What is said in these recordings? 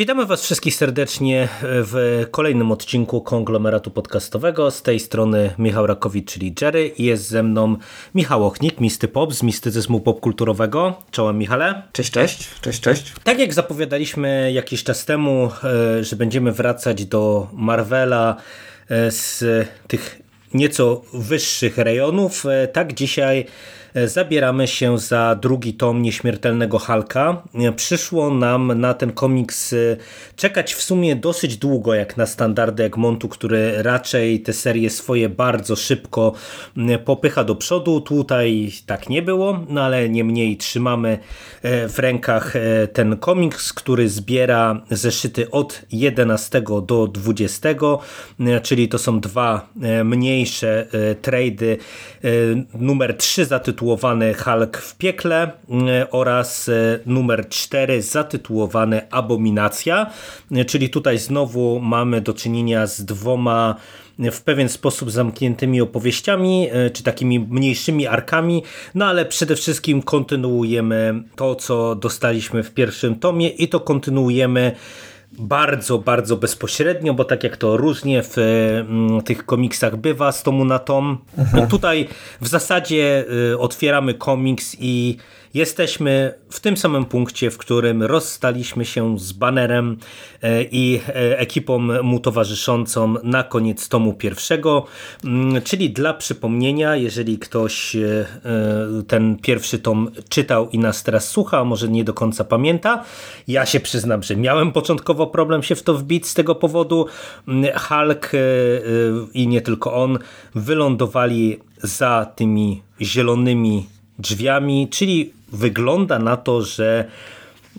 Witamy Was wszystkich serdecznie w kolejnym odcinku konglomeratu podcastowego. Z tej strony Michał Rakowicz, czyli Jerry i jest ze mną Michał Ochnik, Misty Pop z mistycyzmu popkulturowego. Czołem Michale. Cześć, cześć, cześć, cześć. Tak jak zapowiadaliśmy jakiś czas temu, e, że będziemy wracać do Marvela e, z tych nieco wyższych rejonów, e, tak dzisiaj zabieramy się za drugi tom Nieśmiertelnego Halka. Przyszło nam na ten komiks czekać w sumie dosyć długo, jak na standardy Egmontu, który raczej te serie swoje bardzo szybko popycha do przodu. Tutaj tak nie było, no ale niemniej trzymamy w rękach ten komiks, który zbiera zeszyty od 11 do 20, czyli to są dwa mniejsze trady. Numer 3 zatytułowany zatytułowany Hulk w piekle mm, oraz e, numer 4 zatytułowany Abominacja, czyli tutaj znowu mamy do czynienia z dwoma w pewien sposób zamkniętymi opowieściami, czy takimi mniejszymi arkami, no ale przede wszystkim kontynuujemy to, co dostaliśmy w pierwszym tomie i to kontynuujemy bardzo, bardzo bezpośrednio, bo tak jak to różnie w mm, tych komiksach bywa z tomu na tom, mhm. tutaj w zasadzie y, otwieramy komiks i Jesteśmy w tym samym punkcie, w którym rozstaliśmy się z banerem e, i e, ekipą mu towarzyszącą na koniec tomu pierwszego, mm, czyli dla przypomnienia, jeżeli ktoś e, ten pierwszy tom czytał i nas teraz słucha, może nie do końca pamięta, ja się przyznam, że miałem początkowo problem się w to wbić z tego powodu. Mm, Hulk i nie tylko on wylądowali za tymi zielonymi drzwiami, czyli wygląda na to, że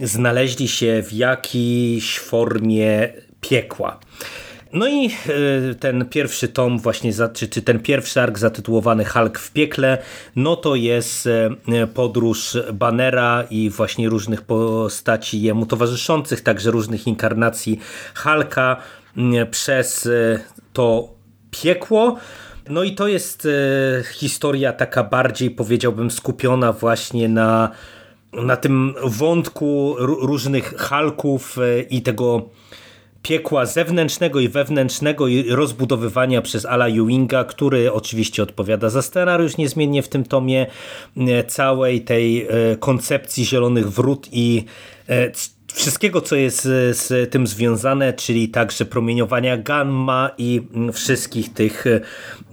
znaleźli się w jakiejś formie piekła. No i e, ten pierwszy tom właśnie, czy, czy ten pierwszy ark zatytułowany Hulk w piekle, no to jest e, podróż Banera i właśnie różnych postaci jemu towarzyszących, także różnych inkarnacji Hulka przez e, to piekło, no i to jest e, historia taka bardziej powiedziałbym skupiona właśnie na, na tym wątku różnych halków e, i tego piekła zewnętrznego i wewnętrznego i rozbudowywania przez Ala Ewinga, który oczywiście odpowiada za scenariusz niezmiennie w tym tomie e, całej tej koncepcji zielonych wrót i wszystkiego, co jest z, z, tym związane, czyli także promieniowania gamma i wszystkich tych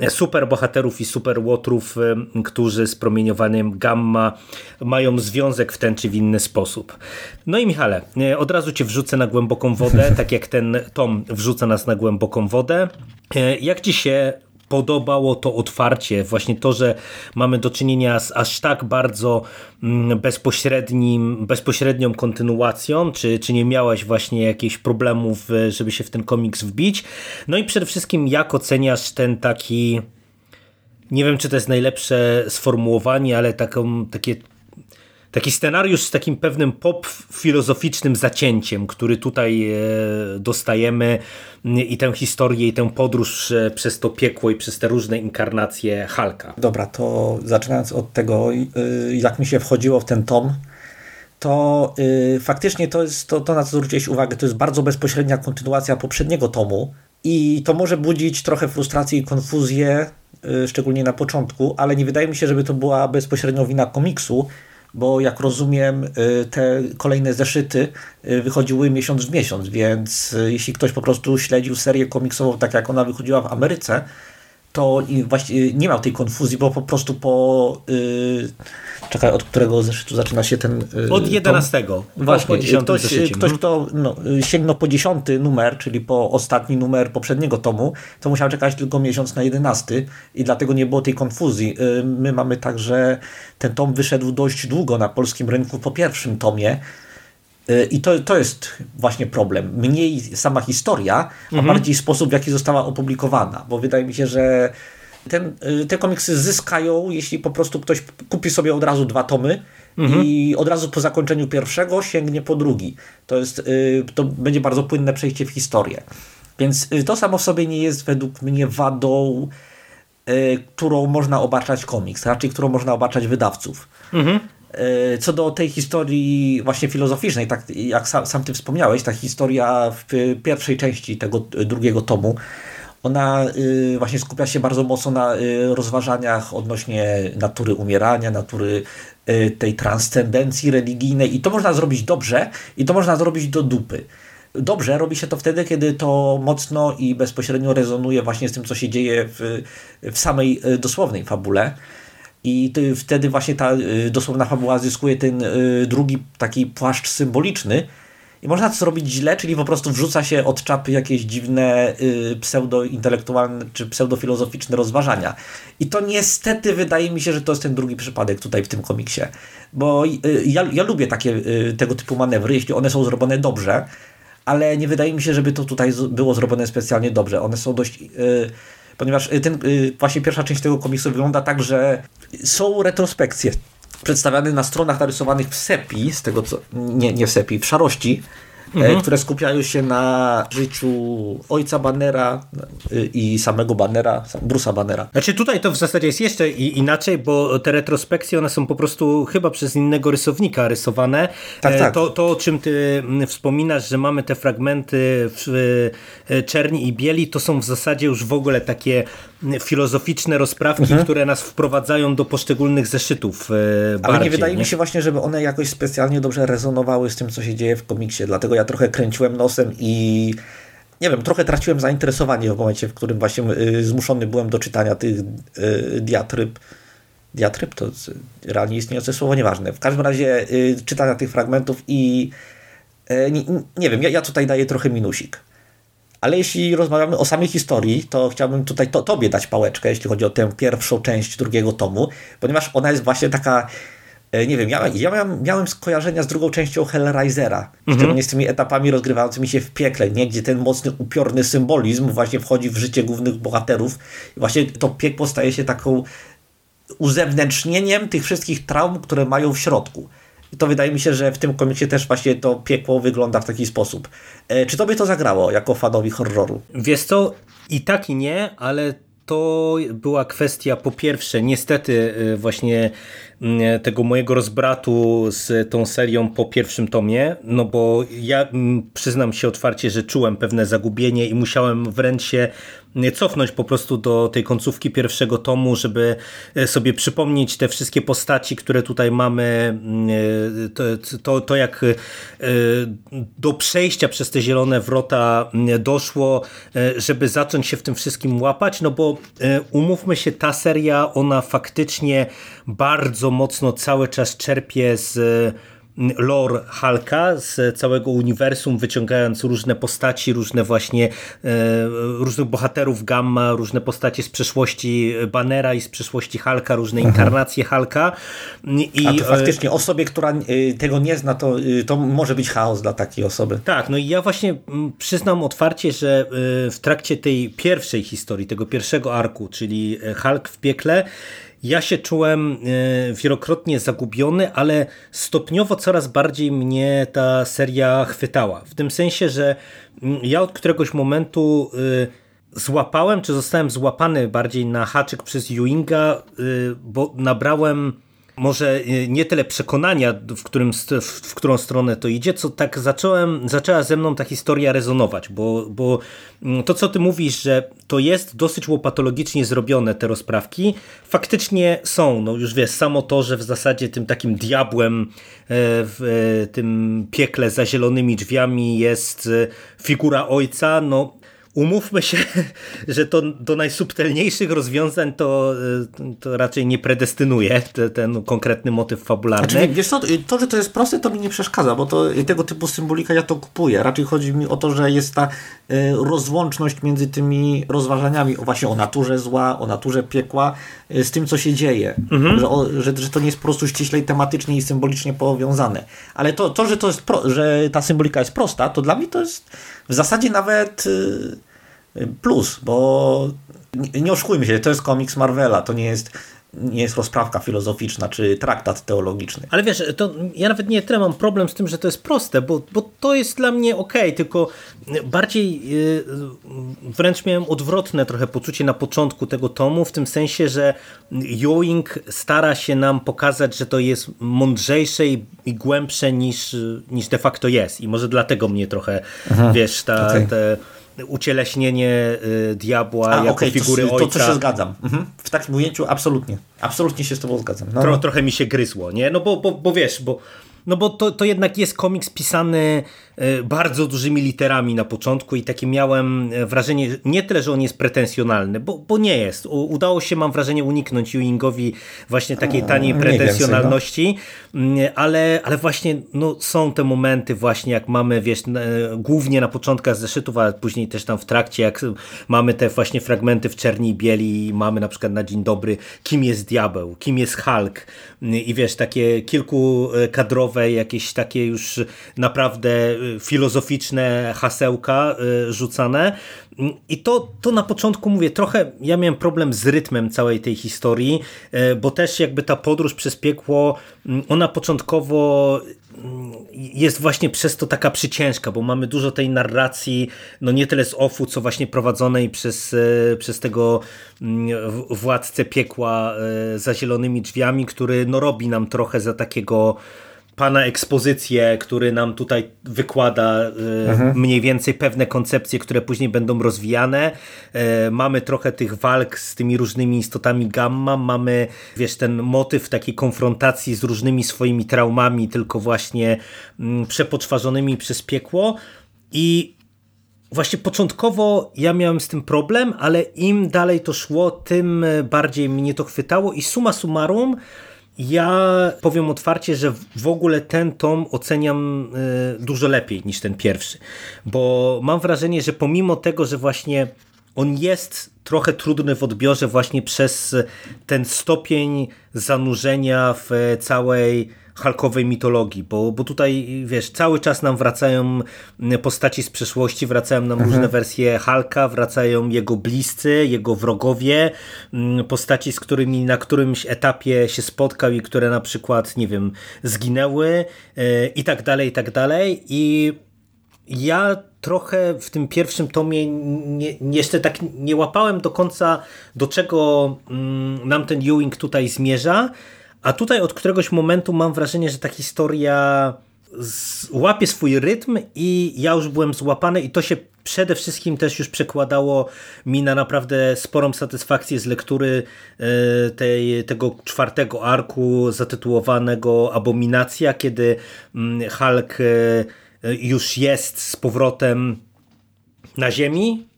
e, superbohaterów i superłotrów, e, którzy z promieniowaniem gamma mają związek w ten czy w inny sposób. No i Michale, e, od razu cię wrzucę na głęboką wodę, tak jak ten tom wrzuca nas na głęboką wodę. Jak ci się podobało to otwarcie, właśnie to, że mamy do czynienia z aż tak bardzo mm, bezpośrednim, bezpośrednią kontynuacją, czy, czy nie miałeś właśnie jakichś problemów, żeby się w ten komiks wbić. No i przede wszystkim jak oceniasz ten taki nie wiem, czy to jest najlepsze sformułowanie, ale taką, takie taki scenariusz z takim pewnym pop filozoficznym zacięciem, który tutaj e, dostajemy i tę historię i tę podróż e, przez to piekło i przez te różne inkarnacje Halka. Dobra, to zaczynając od tego, y, jak mi się wchodziło w ten tom, to faktycznie to jest to, to, na co zwróciłeś uwagę, to jest bardzo bezpośrednia kontynuacja poprzedniego tomu i to może budzić trochę frustrację i konfuzję, szczególnie na początku, ale nie wydaje mi się, żeby to była bezpośrednio wina komiksu, bo jak rozumiem, y, te kolejne zeszyty y, wychodziły miesiąc w miesiąc, więc y, jeśli ktoś po prostu śledził serię komiksową tak jak ona wychodziła w Ameryce, to właśnie nie miał tej konfuzji, bo po prostu po. Yy, czekaj, od którego zeszytu zaczyna się ten. Yy, od 11. To, właśnie, ktoś, ktoś, kto no, sięgnął po 10 numer, czyli po ostatni numer poprzedniego tomu, to musiał czekać tylko miesiąc na 11 i dlatego nie było tej konfuzji. Yy, my mamy także ten tom wyszedł dość długo na polskim rynku po pierwszym tomie. Y, I to, to jest właśnie problem. Mniej sama historia, mhm. a bardziej sposób, w jaki została opublikowana. Bo wydaje mi się, że ten, y, te komiksy zyskają, jeśli po prostu ktoś kupi sobie od razu dwa tomy mhm. i od razu po zakończeniu pierwszego sięgnie po drugi. To, jest, y, to będzie bardzo płynne przejście w historię. Więc to samo w sobie nie jest według mnie wadą, którą można obarczać komiks, raczej którą można obarczać wydawców. Mhm. Co do tej historii właśnie filozoficznej, tak jak sam, sam ty wspomniałeś, ta historia w pierwszej części tego drugiego tomu, ona y, właśnie skupia się bardzo mocno na rozważaniach odnośnie natury umierania, natury tej transcendencji religijnej i to można zrobić dobrze i to można zrobić do dupy. Dobrze robi się to wtedy, kiedy to mocno i bezpośrednio rezonuje właśnie z tym, co się dzieje w, w samej dosłownej fabule. I wtedy właśnie ta dosłowna fabuła zyskuje ten drugi taki płaszcz symboliczny, i można to zrobić źle, czyli po prostu wrzuca się od czapy jakieś dziwne y, pseudointelektualne czy pseudofilozoficzne rozważania. I to niestety wydaje mi się, że to jest ten drugi przypadek tutaj w tym komiksie. Bo y, ja, ja lubię takie y, tego typu manewry, jeśli one są zrobione dobrze, ale nie wydaje mi się, żeby to tutaj było zrobione specjalnie dobrze. One są dość... Y, ponieważ ten, y, właśnie pierwsza część tego komiksu wygląda tak, że są retrospekcje przedstawiany na stronach narysowanych w sepi, z tego co, nie, nie w sepi, w szarości, mhm. które skupiają się na życiu ojca Bannera e, i samego Bannera, Brusa Bannera. Znaczy tutaj to w zasadzie jest jeszcze inaczej, bo te retrospekcje one są po prostu chyba przez innego rysownika rysowane. Tak, e, tak. To, to o czym ty wspominasz, że mamy te fragmenty w czerni i bieli, to są w zasadzie już w ogóle takie filozoficzne rozprawki, mhm. które nas wprowadzają do poszczególnych zeszytów. Ale bardziej, nie wydaje nie? mi się właśnie, żeby one jakoś specjalnie dobrze rezonowały z tym, co się dzieje w komiksie, dlatego ja trochę kręciłem nosem i nie wiem, trochę traciłem zainteresowanie w momencie, w którym właśnie y, zmuszony byłem do czytania tych y, diatryb. Diatryb to realnie istniejące słowo, nieważne. W każdym razie y, czytania tych fragmentów i nie, nie wiem, ja, ja tutaj daję trochę minusik. Ale jeśli rozmawiamy o samej historii, to chciałbym tutaj to, tobie dać pałeczkę, jeśli chodzi o tę pierwszą część drugiego tomu, ponieważ ona jest właśnie taka e, nie wiem, ja, ja miałem, miałem skojarzenia z drugą częścią Hellraisera, mhm. z tymi etapami rozgrywającymi się w piekle, nie? gdzie ten mocny, upiorny symbolizm właśnie wchodzi w życie głównych bohaterów. I właśnie to piekło staje się taką uzewnętrznieniem tych wszystkich traum, które mają w środku. To wydaje mi się, że w tym komiksie też właśnie to piekło wygląda w taki sposób. E, czy tobie to zagrało jako fanowi horroru? Wiesz co, i tak i nie, ale to była kwestia po pierwsze niestety e, właśnie mm, tego mojego rozbratu z tą serią po pierwszym tomie, no bo ja mm, przyznam się otwarcie, że czułem pewne zagubienie i musiałem wręcz się cofnąć po prostu do tej końcówki pierwszego tomu, żeby e, sobie przypomnieć te wszystkie postaci, które tutaj mamy, mm, e, to, to, to jak e, do przejścia przez te zielone wrota mm, doszło, żeby zacząć się w tym wszystkim łapać, no bo umówmy się, ta seria, ona faktycznie bardzo mocno cały czas czerpie z lore Hulka z całego uniwersum, wyciągając różne postaci, różne właśnie e, różnych bohaterów Gamma, różne postacie z przeszłości Bannera i z przeszłości Hulka, różne Aha. inkarnacje Hulka. I, A to faktycznie osobie, która e, tego nie zna, to, e, to może być chaos dla takiej osoby. Tak, no i ja właśnie przyznam otwarcie, że w trakcie tej pierwszej historii, tego pierwszego arku, czyli Hulk w piekle, ja się czułem e, wielokrotnie zagubiony, ale stopniowo coraz bardziej mnie ta seria chwytała. W tym sensie, że mm, ja od któregoś momentu e, złapałem, czy zostałem złapany bardziej na haczyk przez Ewinga, e, bo nabrałem może y, nie tyle przekonania, w, którym, w którą stronę to idzie, co tak zacząłem, zaczęła ze mną ta historia rezonować, bo, bo mm, to, co ty mówisz, że to jest dosyć łopatologicznie zrobione, te rozprawki, faktycznie są. No już wiesz, samo to, że w zasadzie tym takim diabłem e, w e, tym piekle za zielonymi drzwiami jest e, figura ojca, no umówmy się, że to do najsubtelniejszych rozwiązań to, y, to raczej nie predestynuje te, ten konkretny motyw fabularny. Znaczy, wiesz co, to, że to jest proste, to mi nie przeszkadza, bo to tego typu symbolika ja to kupuję. Raczej chodzi mi o to, że jest ta y, rozłączność między tymi rozważaniami o właśnie o naturze zła, o naturze piekła, y, z tym, co się dzieje. Mhm. Że, o, że, że, to nie jest po prostu ściślej tematycznie i symbolicznie powiązane. Ale to, to że, to jest pro, że ta symbolika jest prosta, to dla mnie to jest w zasadzie nawet plus, bo nie, nie oszukujmy się, to jest komiks Marvela, to nie jest nie jest rozprawka filozoficzna czy traktat teologiczny. Ale wiesz, to ja nawet nie tyle mam problem z tym, że to jest proste, bo, bo to jest dla mnie ok, tylko bardziej yy, wręcz miałem odwrotne trochę poczucie na początku tego tomu, w tym sensie, że Ewing stara się nam pokazać, że to jest mądrzejsze i, i głębsze niż, niż de facto jest i może dlatego mnie trochę, Aha, wiesz, ta, okay. te ucieleśnienie y, diabła A, jako okay, figury to, ojca. To, to się zgadzam. Mhm. W takim ujęciu absolutnie. Absolutnie się z tobą zgadzam. No. Tro, no. trochę mi się gryzło, nie? No bo, bo, bo wiesz, bo no bo to, to jednak jest komiks pisany e, bardzo dużymi literami na początku i takie miałem e, wrażenie, nie tyle, że on jest pretensjonalny, bo, bo nie jest. U, udało się, mam wrażenie, uniknąć Ewingowi właśnie takiej taniej pretensjonalności, no. Mm, ale, ale właśnie no, są te momenty właśnie, jak mamy, wiesz, głównie na początkach zeszytów, a później też tam w trakcie, jak mamy te właśnie fragmenty w czerni i bieli, mamy na przykład na dzień dobry, kim jest diabeł, kim jest Hulk i wiesz, takie kilku e, jakieś takie już naprawdę y, filozoficzne hasełka y, rzucane. I to, to na początku mówię, trochę ja miałem problem z rytmem całej tej historii, y, bo też jakby ta podróż przez piekło, ona początkowo jest właśnie przez to taka przyciężka, bo mamy dużo tej narracji, no nie tyle z ofu, co właśnie prowadzonej przez, przez tego władcę piekła za zielonymi drzwiami, który no robi nam trochę za takiego pana ekspozycję, który nam tutaj wykłada e, mhm. mniej więcej pewne koncepcje, które później będą rozwijane. E, mamy trochę tych walk z tymi różnymi istotami gamma, mamy wiesz, ten motyw takiej konfrontacji z różnymi swoimi traumami, tylko właśnie mm, przepoczwarzonymi przez piekło i Właśnie początkowo ja miałem z tym problem, ale im dalej to szło, tym bardziej mnie to chwytało i suma summarum ja powiem otwarcie, że w ogóle ten tom oceniam e, dużo lepiej niż ten pierwszy, bo mam wrażenie, że pomimo tego, że właśnie on jest trochę trudny w odbiorze właśnie przez ten stopień zanurzenia w całej Halkowej mitologii, bo, bo tutaj wiesz, cały czas nam wracają postaci z przeszłości, wracają nam mhm. różne wersje Halka, wracają jego bliscy, jego wrogowie, mm, postaci, z którymi na którymś etapie się spotkał i które na przykład, nie wiem, zginęły e, i tak dalej, i tak dalej. I ja trochę w tym pierwszym tomie nie, jeszcze tak nie łapałem do końca, do czego mm, nam ten Ewing tutaj zmierza, a tutaj od któregoś momentu mam wrażenie, że ta historia łapie swój rytm i ja już byłem złapany i to się przede wszystkim też już przekładało mi na naprawdę sporą satysfakcję z lektury e, tej, tego czwartego arku zatytułowanego Abominacja, kiedy mm, Hulk e, już jest z powrotem na ziemi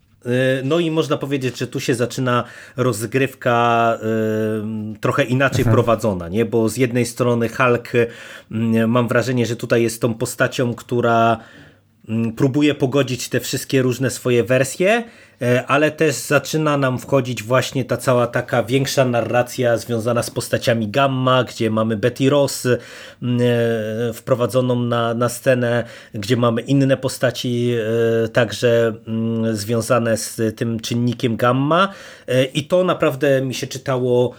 no i można powiedzieć, że tu się zaczyna rozgrywka y, trochę inaczej mhm. prowadzona, nie? bo z jednej strony Hulk y, mam wrażenie, że tutaj jest tą postacią, która Mm, próbuje pogodzić te wszystkie różne swoje wersje, ale też zaczyna nam wchodzić właśnie ta cała taka większa narracja związana z postaciami Gamma, gdzie mamy Betty Ross e, wprowadzoną na, na scenę, gdzie mamy inne postaci e, także związane z tym czynnikiem Gamma. I to naprawdę mi się czytało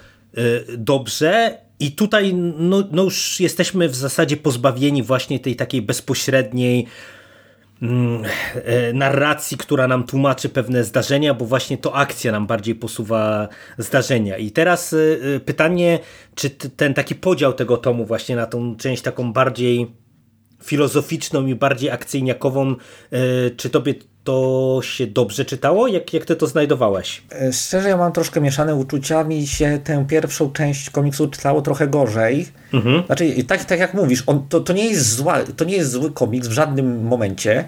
dobrze. I tutaj no, no już jesteśmy w zasadzie pozbawieni właśnie tej takiej bezpośredniej e, narracji, która nam tłumaczy pewne zdarzenia, bo właśnie to akcja nam bardziej posuwa zdarzenia. I teraz e, e, pytanie, czy ten taki podział tego tomu właśnie na tą część taką bardziej filozoficzną i bardziej akcyjniakową, czy tobie to się dobrze czytało? Jak, jak ty to znajdowałeś? E, szczerze, ja mam troszkę mieszane uczucia. Mi się tę pierwszą część komiksu czytało trochę gorzej. Mhm. Znaczy, tak, tak jak mówisz, on, to, to, nie jest zła, to nie jest zły komiks w żadnym momencie,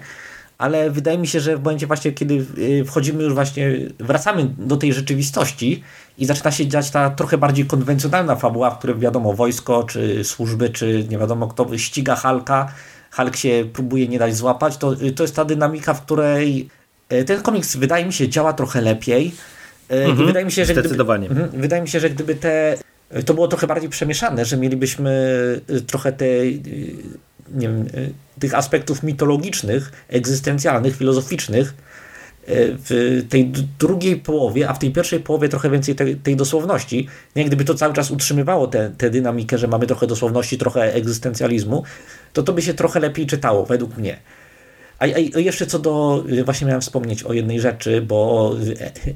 ale wydaje mi się, że w momencie właśnie, kiedy y, wchodzimy już właśnie, wracamy do tej rzeczywistości i zaczyna się dziać ta trochę bardziej konwencjonalna fabuła, w której wiadomo, wojsko, czy służby, czy nie wiadomo kto ściga Halka, Hulk się próbuje nie dać złapać, to, to jest ta dynamika, w której e, ten komiks wydaje mi się działa trochę lepiej. Mhm, I wydaje mi się, że zdecydowanie. Gdyby, mhm, wydaje mi się, że gdyby te to było trochę bardziej przemieszane, że mielibyśmy e, trochę te nie wiem, tych aspektów mitologicznych, egzystencjalnych, filozoficznych w tej drugiej połowie, a w tej pierwszej połowie trochę więcej tej, tej dosłowności. Nie, gdyby to cały czas utrzymywało tę dynamikę, że mamy trochę dosłowności, trochę egzystencjalizmu, to to by się trochę lepiej czytało, według mnie. A, a jeszcze co do, właśnie miałem wspomnieć o jednej rzeczy, bo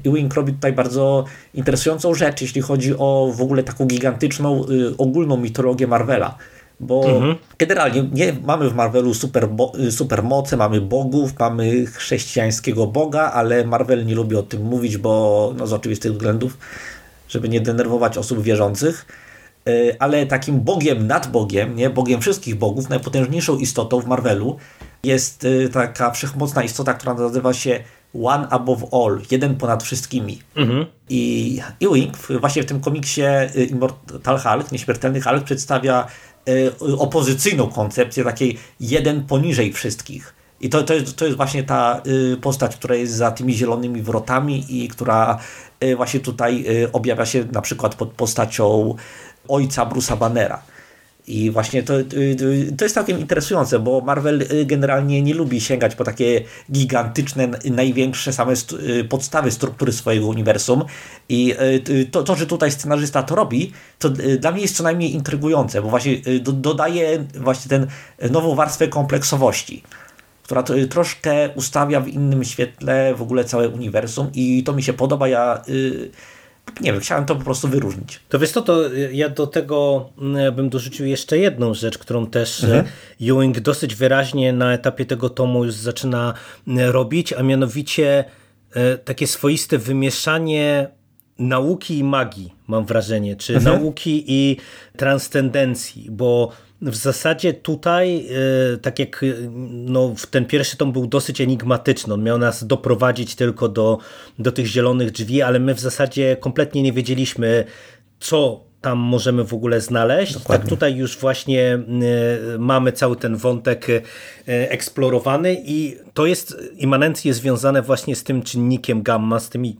Ewing robi tutaj bardzo interesującą rzecz, jeśli chodzi o w ogóle taką gigantyczną, ogólną mitologię Marvela bo mhm. generalnie nie mamy w Marvelu super, super moce, mamy bogów, mamy chrześcijańskiego boga, ale Marvel nie lubi o tym mówić, bo no z oczywistych względów, żeby nie denerwować osób wierzących. E, ale takim bogiem nad bogiem, nie bogiem wszystkich bogów, najpotężniejszą istotą w Marvelu jest e, taka wszechmocna istota, która nazywa się One Above All, jeden ponad wszystkimi. Mhm. I Ewing właśnie w tym komiksie e, Immortal Hulk, Nieśmiertelny Hulk przedstawia opozycyjną koncepcję takiej jeden poniżej wszystkich. I to, to, jest, to jest właśnie ta y, postać, która jest za tymi zielonymi wrotami i która y, właśnie tutaj objawia się na przykład pod postacią ojca Bruce'a Bannera. I właśnie to, to jest całkiem interesujące, bo Marvel generalnie nie lubi sięgać po takie gigantyczne, największe same podstawy struktury swojego uniwersum. I to, to, że tutaj scenarzysta to robi, to dla mnie jest co najmniej intrygujące, bo właśnie dodaje właśnie ten nową warstwę kompleksowości która troszkę ustawia w innym świetle w ogóle całe uniwersum i to mi się podoba. Ja nie wiem, chciałem to po prostu wyróżnić. To wiesz co, to ja do tego mm, bym dorzucił jeszcze jedną rzecz, którą też mhm. E, Ewing dosyć wyraźnie na etapie tego tomu już zaczyna mm, robić, a mianowicie e, takie swoiste wymieszanie nauki i magii, mam wrażenie, czy mhm. nauki i transcendencji, bo w zasadzie tutaj, e, tak jak no, ten pierwszy tom był dosyć enigmatyczny, on miał nas doprowadzić tylko do, do tych zielonych drzwi, ale my w zasadzie kompletnie nie wiedzieliśmy, co tam możemy w ogóle znaleźć. Tak Dokładnie. Tak tutaj już właśnie e, mamy cały ten wątek e, eksplorowany i to jest immanencje związane właśnie z tym czynnikiem gamma, z tymi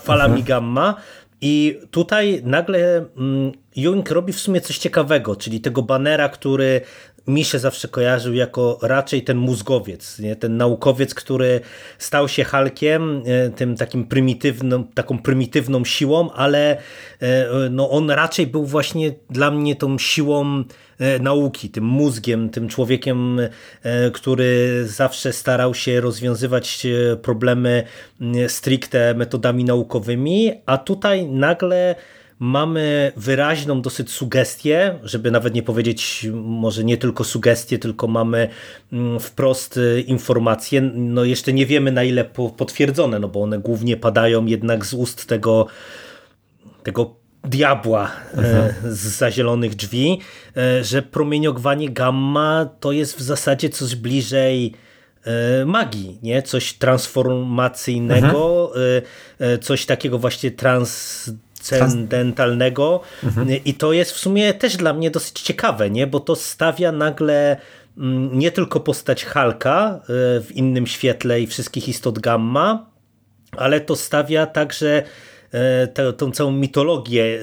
falami mhm. gamma, i tutaj nagle mm, Jung robi w sumie coś ciekawego, czyli tego banera, który mi się zawsze kojarzył jako raczej ten mózgowiec, nie? ten naukowiec, który stał się Halkiem, e, tym takim prymitywną, taką prymitywną siłą, ale e, no on raczej był właśnie dla mnie tą siłą nauki, tym mózgiem, tym człowiekiem, który zawsze starał się rozwiązywać problemy stricte metodami naukowymi, a tutaj nagle mamy wyraźną dosyć sugestię, żeby nawet nie powiedzieć może nie tylko sugestię, tylko mamy wprost informacje. No jeszcze nie wiemy na ile potwierdzone, no bo one głównie padają jednak z ust tego, tego diabła e, mhm. z zazielonych drzwi, e, że promieniowanie gamma to jest w zasadzie coś bliżej e, magii, nie? coś transformacyjnego, mhm. coś takiego właśnie trans transcendentalnego mhm. i to jest w sumie też dla mnie dosyć ciekawe, nie? bo to stawia nagle mm, nie tylko postać Halka w innym świetle i wszystkich istot gamma, ale to stawia także tę, tą całą mitologię e,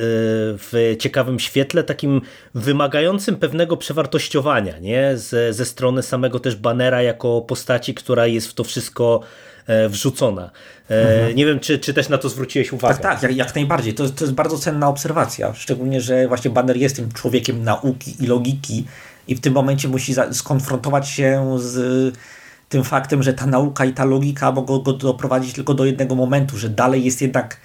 w ciekawym świetle, takim wymagającym pewnego przewartościowania nie? Ze, ze strony samego też Banera jako postaci, która jest w to wszystko E, wrzucona. E, mhm. Nie wiem, czy, czy też na to zwróciłeś uwagę. Tak, tak, jak, najbardziej. To, to jest bardzo cenna obserwacja. Szczególnie, że właśnie Banner jest tym człowiekiem nauki i logiki i w tym momencie musi skonfrontować się z tym faktem, że ta nauka i ta logika mogą go doprowadzić tylko do jednego momentu, że dalej jest jednak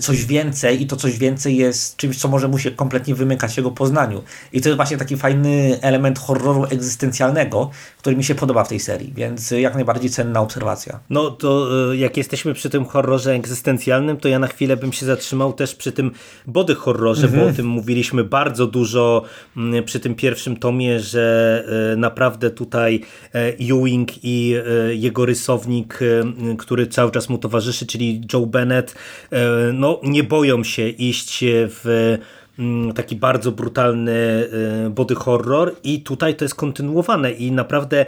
coś więcej i to coś więcej jest czymś, co może mu się kompletnie wymykać jego poznaniu. I to jest właśnie taki fajny element horroru egzystencjalnego, który mi się podoba w tej serii, więc jak najbardziej cenna obserwacja. No to y, jak jesteśmy przy tym horrorze egzystencjalnym, to ja na chwilę bym się zatrzymał też przy tym body horrorze, mhm. bo o tym mówiliśmy bardzo dużo mm, przy tym pierwszym tomie, że y, naprawdę tutaj Ewing i jego rysownik, który cały czas mu towarzyszy, czyli Joe Bennett, no, nie boją się iść w mm, taki bardzo brutalny body horror i tutaj to jest kontynuowane i naprawdę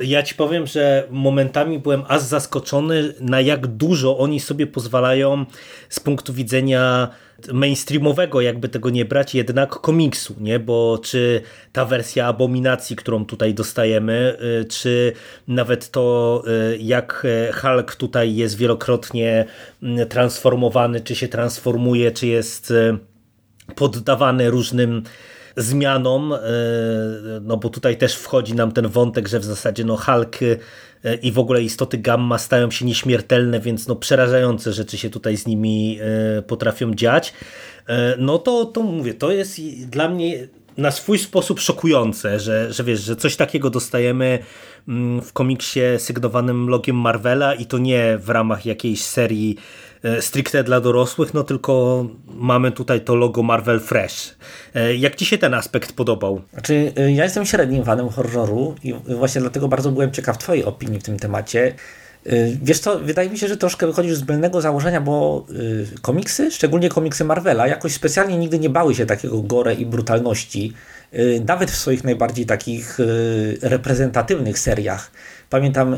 ja ci powiem, że momentami byłem aż zaskoczony na jak dużo oni sobie pozwalają z punktu widzenia mainstreamowego, jakby tego nie brać, jednak komiksu, nie? Bo czy ta wersja abominacji, którą tutaj dostajemy, y, czy nawet to, y, jak Hulk tutaj jest wielokrotnie mm, transformowany, czy się transformuje, czy jest y, poddawany różnym zmianom, no bo tutaj też wchodzi nam ten wątek, że w zasadzie no Hulk i w ogóle istoty gamma stają się nieśmiertelne, więc no przerażające rzeczy się tutaj z nimi e, potrafią dziać, e, no to, to mówię, to jest dla mnie na swój sposób szokujące, że, że wiesz, że coś takiego dostajemy mm, w komiksie sygnowanym logiem Marvela i to nie w ramach jakiejś serii E, stricte dla dorosłych, no tylko mamy tutaj to logo Marvel Fresh. E, jak Ci się ten aspekt podobał? Znaczy, e, ja jestem średnim fanem horroru i właśnie dlatego bardzo byłem ciekaw Twojej opinii w tym temacie. Wiesz co, wydaje mi się, że troszkę wychodzisz z bylnego założenia, bo komiksy, szczególnie komiksy Marvela, jakoś specjalnie nigdy nie bały się takiego gore i brutalności, nawet w swoich najbardziej takich reprezentatywnych seriach. Pamiętam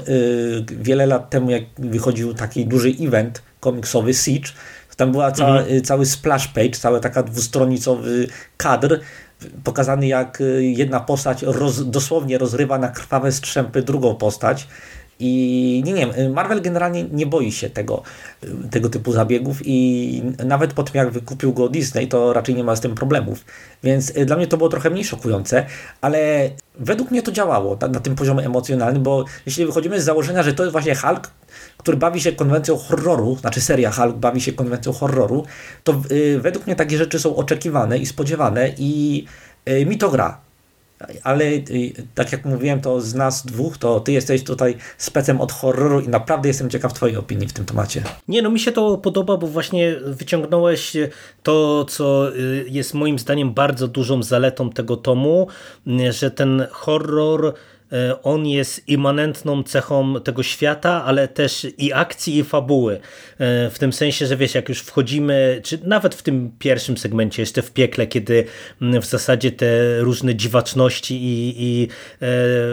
wiele lat temu, jak wychodził taki duży event komiksowy Siege, tam była cała, mhm. cały splash page, cały taka dwustronicowy kadr, pokazany jak y, jedna postać roz, dosłownie rozrywa na krwawe strzępy drugą postać. I nie, nie Marvel generalnie nie boi się tego, tego typu zabiegów i nawet po tym jak wykupił go Disney, to raczej nie ma z tym problemów. Więc y, dla mnie to było trochę mniej szokujące, ale według mnie to działało na, na tym poziomie emocjonalnym, bo jeśli wychodzimy z założenia, że to jest właśnie Hulk, który bawi się konwencją horroru, znaczy seria Hulk bawi się konwencją horroru, to yy, według mnie takie rzeczy są oczekiwane i spodziewane i yy, mi to gra. Ale yy, tak jak mówiłem, to z nas dwóch, to ty jesteś tutaj specem od horroru i naprawdę jestem ciekaw twojej opinii w tym temacie. Nie, no mi się to podoba, bo właśnie wyciągnąłeś to, co y, jest moim zdaniem bardzo dużą zaletą tego tomu, że ten horror on jest immanentną cechą tego świata, ale też i akcji, i fabuły. E, w tym sensie, że wiesz, jak już wchodzimy, czy nawet w tym pierwszym segmencie, jeszcze w piekle, kiedy w zasadzie te różne dziwaczności i, i e,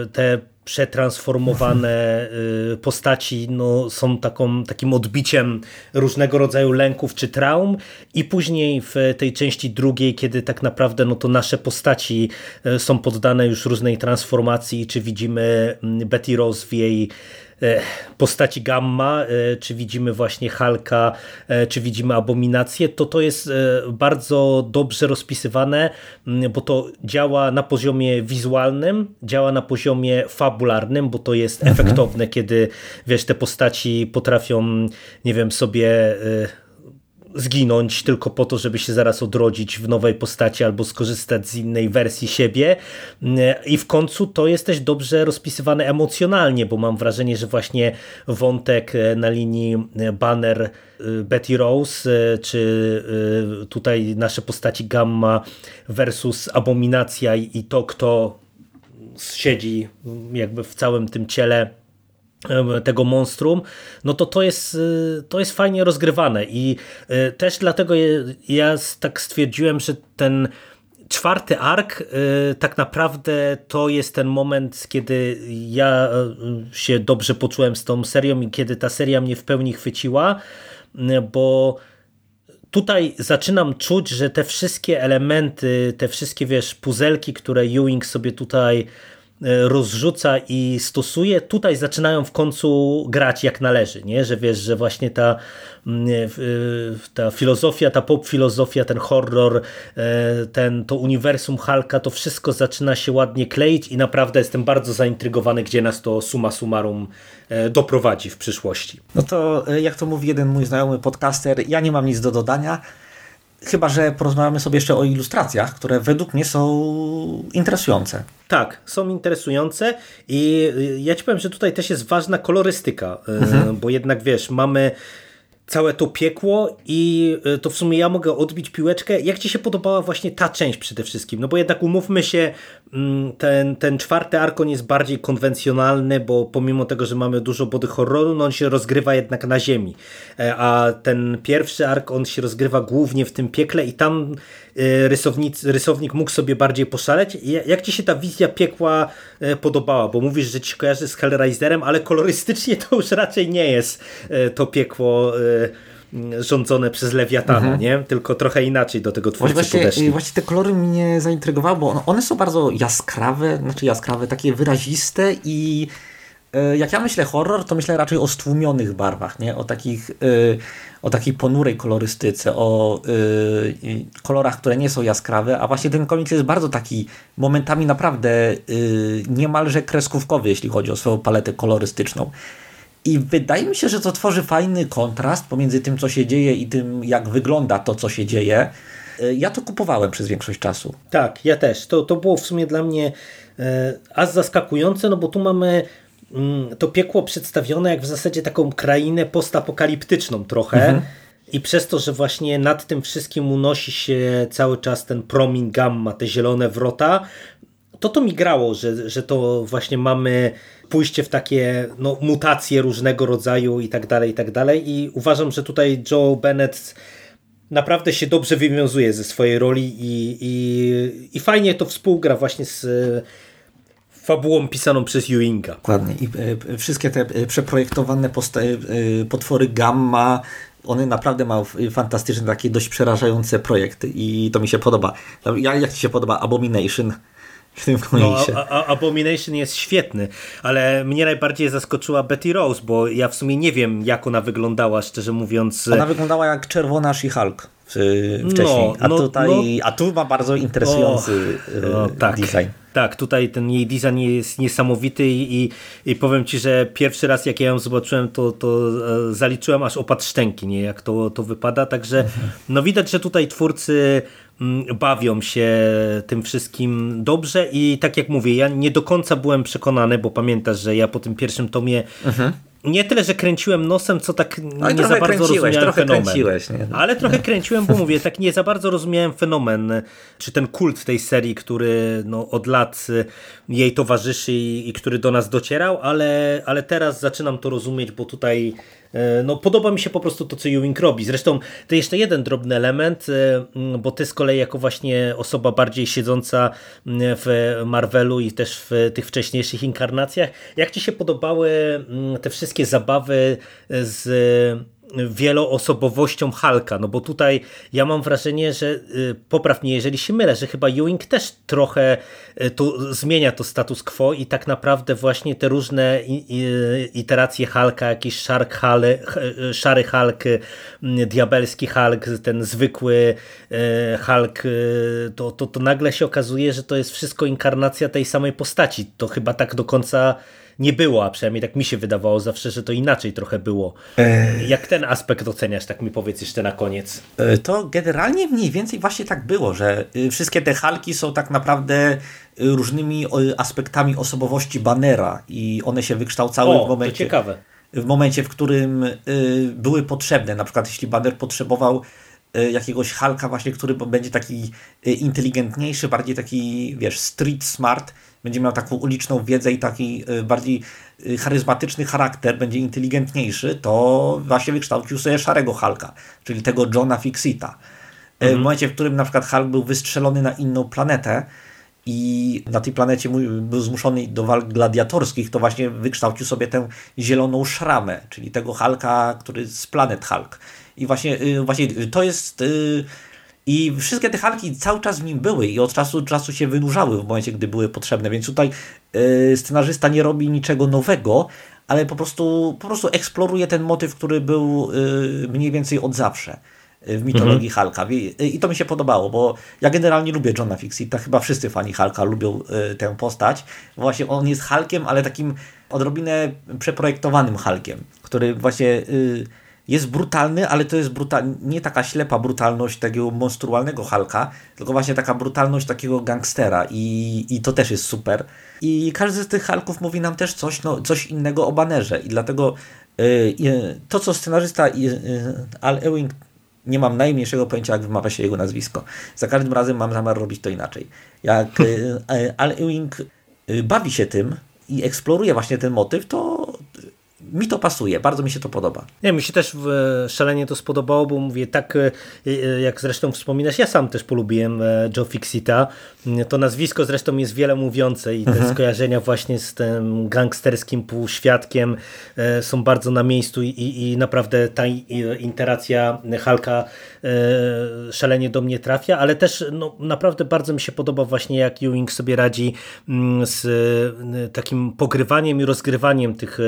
te przetransformowane y, postaci no, są taką, takim odbiciem różnego rodzaju lęków czy traum. I później w tej części drugiej, kiedy tak naprawdę no, to nasze postaci y, są poddane już różnej transformacji, czy widzimy mm, Betty Rose w jej postaci Gamma, e, czy widzimy właśnie Halka, e, czy widzimy Abominację, to to jest bardzo dobrze rozpisywane, bo to działa na poziomie wizualnym, działa na poziomie fabularnym, bo to jest mhm. efektowne, kiedy wiesz, te postaci potrafią, nie wiem, sobie zginąć tylko po to, żeby się zaraz odrodzić w nowej postaci albo skorzystać z innej wersji siebie. I w końcu to jest też dobrze rozpisywane emocjonalnie, bo mam wrażenie, że właśnie wątek e, na linii e, banner e, Betty Rose, czy tutaj nasze postaci Gamma versus Abominacja i to, kto siedzi jakby w całym tym ciele tego monstrum, no to to jest, y, to jest fajnie rozgrywane i y, też dlatego ja tak stwierdziłem, że ten czwarty ark y, tak naprawdę to jest ten moment, kiedy ja się dobrze poczułem z tą serią i kiedy ta seria mnie w pełni chwyciła, bo tutaj zaczynam czuć, że te wszystkie elementy, te wszystkie wiesz, puzelki, które Ewing sobie tutaj rozrzuca i stosuje, tutaj zaczynają w końcu grać jak należy, nie? że wiesz, że właśnie ta, mm, e, ta filozofia, ta pop filozofia, ten horror, e, ten, to uniwersum Halka, to wszystko zaczyna się ładnie kleić i naprawdę jestem bardzo zaintrygowany, gdzie nas to suma summarum doprowadzi w przyszłości. No to jak to mówi jeden mój znajomy podcaster, ja nie mam nic do dodania, Chyba, że porozmawiamy sobie jeszcze o ilustracjach, które według mnie są interesujące. Tak, są interesujące i ja ci powiem, że tutaj też jest ważna kolorystyka, mhm. bo jednak wiesz, mamy całe to piekło i e, to w sumie ja mogę odbić piłeczkę. Jak Ci się podobała właśnie ta część przede wszystkim? No bo jednak umówmy się, mm, ten, ten czwarty arkon jest bardziej konwencjonalny, bo pomimo tego, że mamy dużo body horroru, no on się rozgrywa jednak na ziemi. E, a ten pierwszy ark, on się rozgrywa głównie w tym piekle i tam rysownik, rysownik mógł sobie bardziej poszaleć. Jak ci się ta wizja piekła podobała? Bo mówisz, że ci kojarzy z Hellraiserem, ale kolorystycznie to już raczej nie jest to piekło rządzone przez Lewiatana, mhm. nie? Tylko trochę inaczej do tego twórcy właśnie, podeszli. Właśnie te kolory mnie zaintrygowały, bo one są bardzo jaskrawe, znaczy jaskrawe, takie wyraziste i e, jak ja myślę horror, to myślę raczej o stłumionych barwach, nie? O takich, e, o takiej ponurej kolorystyce, o e, kolorach, które nie są jaskrawe, a właśnie ten komiks jest bardzo taki momentami naprawdę niemalże kreskówkowy, jeśli chodzi o swoją paletę kolorystyczną. I wydaje mi się, że to tworzy fajny kontrast pomiędzy tym, co się dzieje i tym, jak wygląda to, co się dzieje. E, ja to kupowałem przez większość czasu. Tak, ja też. To, to było w sumie dla mnie e, aż zaskakujące, no bo tu mamy to piekło przedstawione jak w zasadzie taką krainę postapokaliptyczną trochę. Mhm. I przez to, że właśnie nad tym wszystkim unosi się cały czas ten promień gamma, te zielone wrota, to to mi grało, że, że to właśnie mamy pójście w takie no, mutacje różnego rodzaju i tak dalej, i tak dalej. I uważam, że tutaj Joe Bennett naprawdę się dobrze wywiązuje ze swojej roli i, i, i fajnie to współgra właśnie z fabułą pisaną przez Ewinga. Dokładnie. I e, wszystkie te e, przeprojektowane e, potwory gamma, one naprawdę mają fantastyczne, takie dość przerażające projekty i to mi się podoba. Jak, jak Ci się podoba Abomination? w tym komiksie. No, a, Abomination jest świetny, ale mnie najbardziej zaskoczyła Betty Rose, bo ja w sumie nie wiem, jak ona wyglądała, szczerze mówiąc. Ona wyglądała jak czerwona She-Hulk wcześniej, no, a, no, tutaj, no, a tu ma bardzo interesujący o, e, tak. design. Tak, tutaj ten jej design jest niesamowity i, i, powiem Ci, że pierwszy raz jak ja ją zobaczyłem, to, to e, zaliczyłem aż opad szczęki, nie? jak to, to wypada, także no widać, że tutaj twórcy Mm, bawią się tym wszystkim dobrze i tak jak mówię, ja nie do końca byłem przekonany, bo pamiętasz, że ja po tym pierwszym tomie mhm. Nie tyle, że kręciłem nosem, co tak no nie za bardzo rozumiałem trochę fenomen. Kręciłeś, nie? Ale trochę kręciłem, bo mówię, tak nie za bardzo rozumiałem fenomen, czy ten kult tej serii, który no, od lat jej towarzyszy i, i który do nas docierał, ale, ale teraz zaczynam to rozumieć, bo tutaj no, podoba mi się po prostu to, co Ewing robi. Zresztą to jeszcze jeden drobny element, e, bo ty z kolei jako właśnie osoba bardziej siedząca w Marvelu i też w tych wcześniejszych inkarnacjach, jak ci się podobały te wszystkie zabawy z wieloosobowością Halka, no bo tutaj ja mam wrażenie, że y, popraw mnie, jeżeli się mylę, że chyba Ewing też trochę y, tu zmienia to status quo i tak naprawdę właśnie te różne iteracje Halka, jakiś Shark Hal, y, szary Hulk, diabelski Hulk, ten zwykły Hulk, to, to, to nagle się okazuje, że to jest wszystko inkarnacja tej samej postaci. To chyba tak do końca nie było, a przynajmniej tak mi się wydawało zawsze, że to inaczej trochę było. Jak ten aspekt oceniasz, tak mi powiedz jeszcze na koniec. E, to generalnie mniej więcej właśnie tak było, że y, wszystkie te halki są tak naprawdę y, różnymi aspektami osobowości Bannera i one się wykształcały o, w momencie... To ciekawe. W momencie, w którym y, były potrzebne. Na przykład jeśli Banner potrzebował jakiegoś Halka właśnie, który będzie taki inteligentniejszy, bardziej taki, wiesz, street smart, będzie miał taką uliczną wiedzę i taki y, bardziej y, charyzmatyczny charakter, będzie inteligentniejszy, to właśnie wykształcił sobie szarego Hulka, czyli tego Johna Fixita. Y, mhm. W momencie, w którym na przykład Hulk był wystrzelony na inną planetę i na tej planecie był zmuszony do walk gladiatorskich, to właśnie wykształcił sobie tę zieloną szramę, czyli tego Hulka, który z planet Hulk. I właśnie, właśnie to jest i wszystkie te halki cały czas w nim były i od czasu do czasu się wynurzały w momencie, gdy były potrzebne, więc tutaj yy, scenarzysta nie robi niczego nowego, ale po prostu, po prostu eksploruje ten motyw, który był yy, mniej więcej od zawsze w mitologii mhm. Halka. I to mi się podobało, bo ja generalnie lubię Johna Fixita, chyba wszyscy fani Halka lubią y, tę postać. Właśnie on jest Halkiem, ale takim odrobinę przeprojektowanym Halkiem, który właśnie y, jest brutalny, ale to jest brutal... nie taka ślepa brutalność takiego monstrualnego Halka, tylko właśnie taka brutalność takiego gangstera i, i to też jest super. I każdy z tych Halków mówi nam też coś, no, coś innego o banerze i dlatego yy, to, co scenarzysta yy, Al Ewing nie mam najmniejszego pojęcia, jak wymawia się jego nazwisko. Za każdym razem mam zamiar robić to inaczej. Jak yy, Al Ewing bawi się tym i eksploruje właśnie ten motyw, to mi to pasuje, bardzo mi się to podoba. Nie, mi się też e, szalenie to spodobało, bo mówię, tak e, e, jak zresztą wspominasz, ja sam też polubiłem Joe Fixita. To nazwisko zresztą jest wiele mówiące i te skojarzenia właśnie z tym gangsterskim półświadkiem są bardzo na miejscu i, i naprawdę ta interacja Halka szalenie do mnie trafia, ale też no, naprawdę bardzo mi się podoba właśnie jak Ewing sobie radzi mm, z takim pogrywaniem i rozgrywaniem tych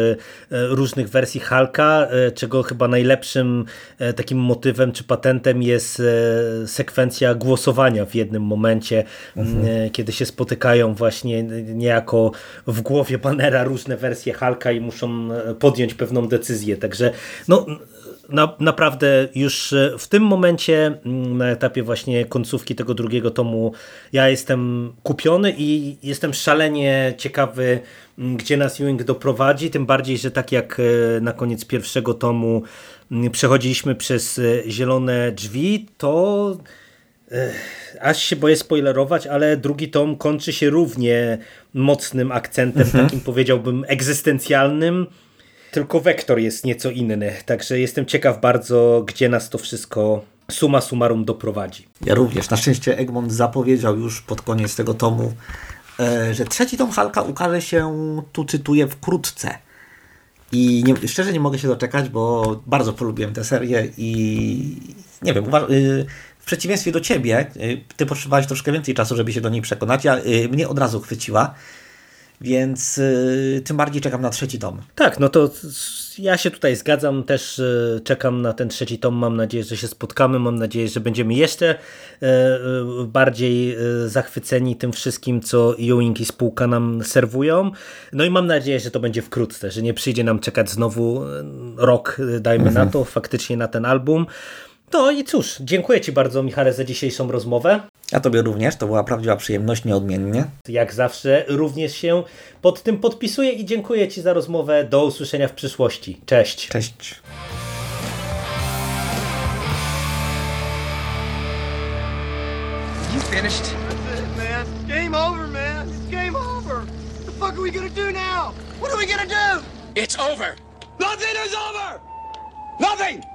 różnych wersji Hulka, e, czego chyba najlepszym e, takim motywem czy patentem jest e, sekwencja głosowania w jednym momencie, m, e, kiedy się spotykają właśnie niejako w głowie Bannera różne wersje Hulka i muszą podjąć pewną decyzję. Także no na, naprawdę już e, w tym momencie, mm, na etapie właśnie końcówki tego drugiego tomu, ja jestem kupiony i jestem szalenie ciekawy, mm, gdzie nas Ewing doprowadzi. Tym bardziej, że tak jak e, na koniec pierwszego tomu mm, przechodziliśmy przez e, zielone drzwi, to aż się boję spoilerować, ale drugi tom kończy się równie mocnym akcentem, takim powiedziałbym egzystencjalnym. Tylko wektor jest nieco inny, także jestem ciekaw bardzo, gdzie nas to wszystko suma summarum doprowadzi. Ja również. Na szczęście Egmont zapowiedział już pod koniec tego tomu, e, że trzeci tom Halka ukaże się, tu cytuję, wkrótce. I nie, szczerze nie mogę się doczekać, bo bardzo polubiłem tę serię i nie wiem, y, w przeciwieństwie do ciebie, y, ty potrzebowałeś troszkę więcej czasu, żeby się do niej przekonać. Ja, y, mnie od razu chwyciła, więc y, tym bardziej czekam na trzeci tom. Tak, no to ja się tutaj zgadzam, też e, czekam na ten trzeci tom, mam nadzieję, że się spotkamy, mam nadzieję, że będziemy jeszcze e, e, bardziej e, zachwyceni tym wszystkim, co Ewing i spółka nam serwują. No i mam nadzieję, że to będzie wkrótce, że nie przyjdzie nam czekać znowu rok, dajmy na to, faktycznie na ten album. No i cóż, dziękuję Ci bardzo Michale za dzisiejszą rozmowę. Ja tobie również, to była prawdziwa przyjemność, nieodmiennie. Jak zawsze również się pod tym podpisuję i dziękuję Ci za rozmowę. Do usłyszenia w przyszłości. Cześć. Cześć. You finished? That's it, man. Game over, man. It's game over. What the fuck are we gonna do now? What are we gonna do? It's over. Nothing is over! Nothing!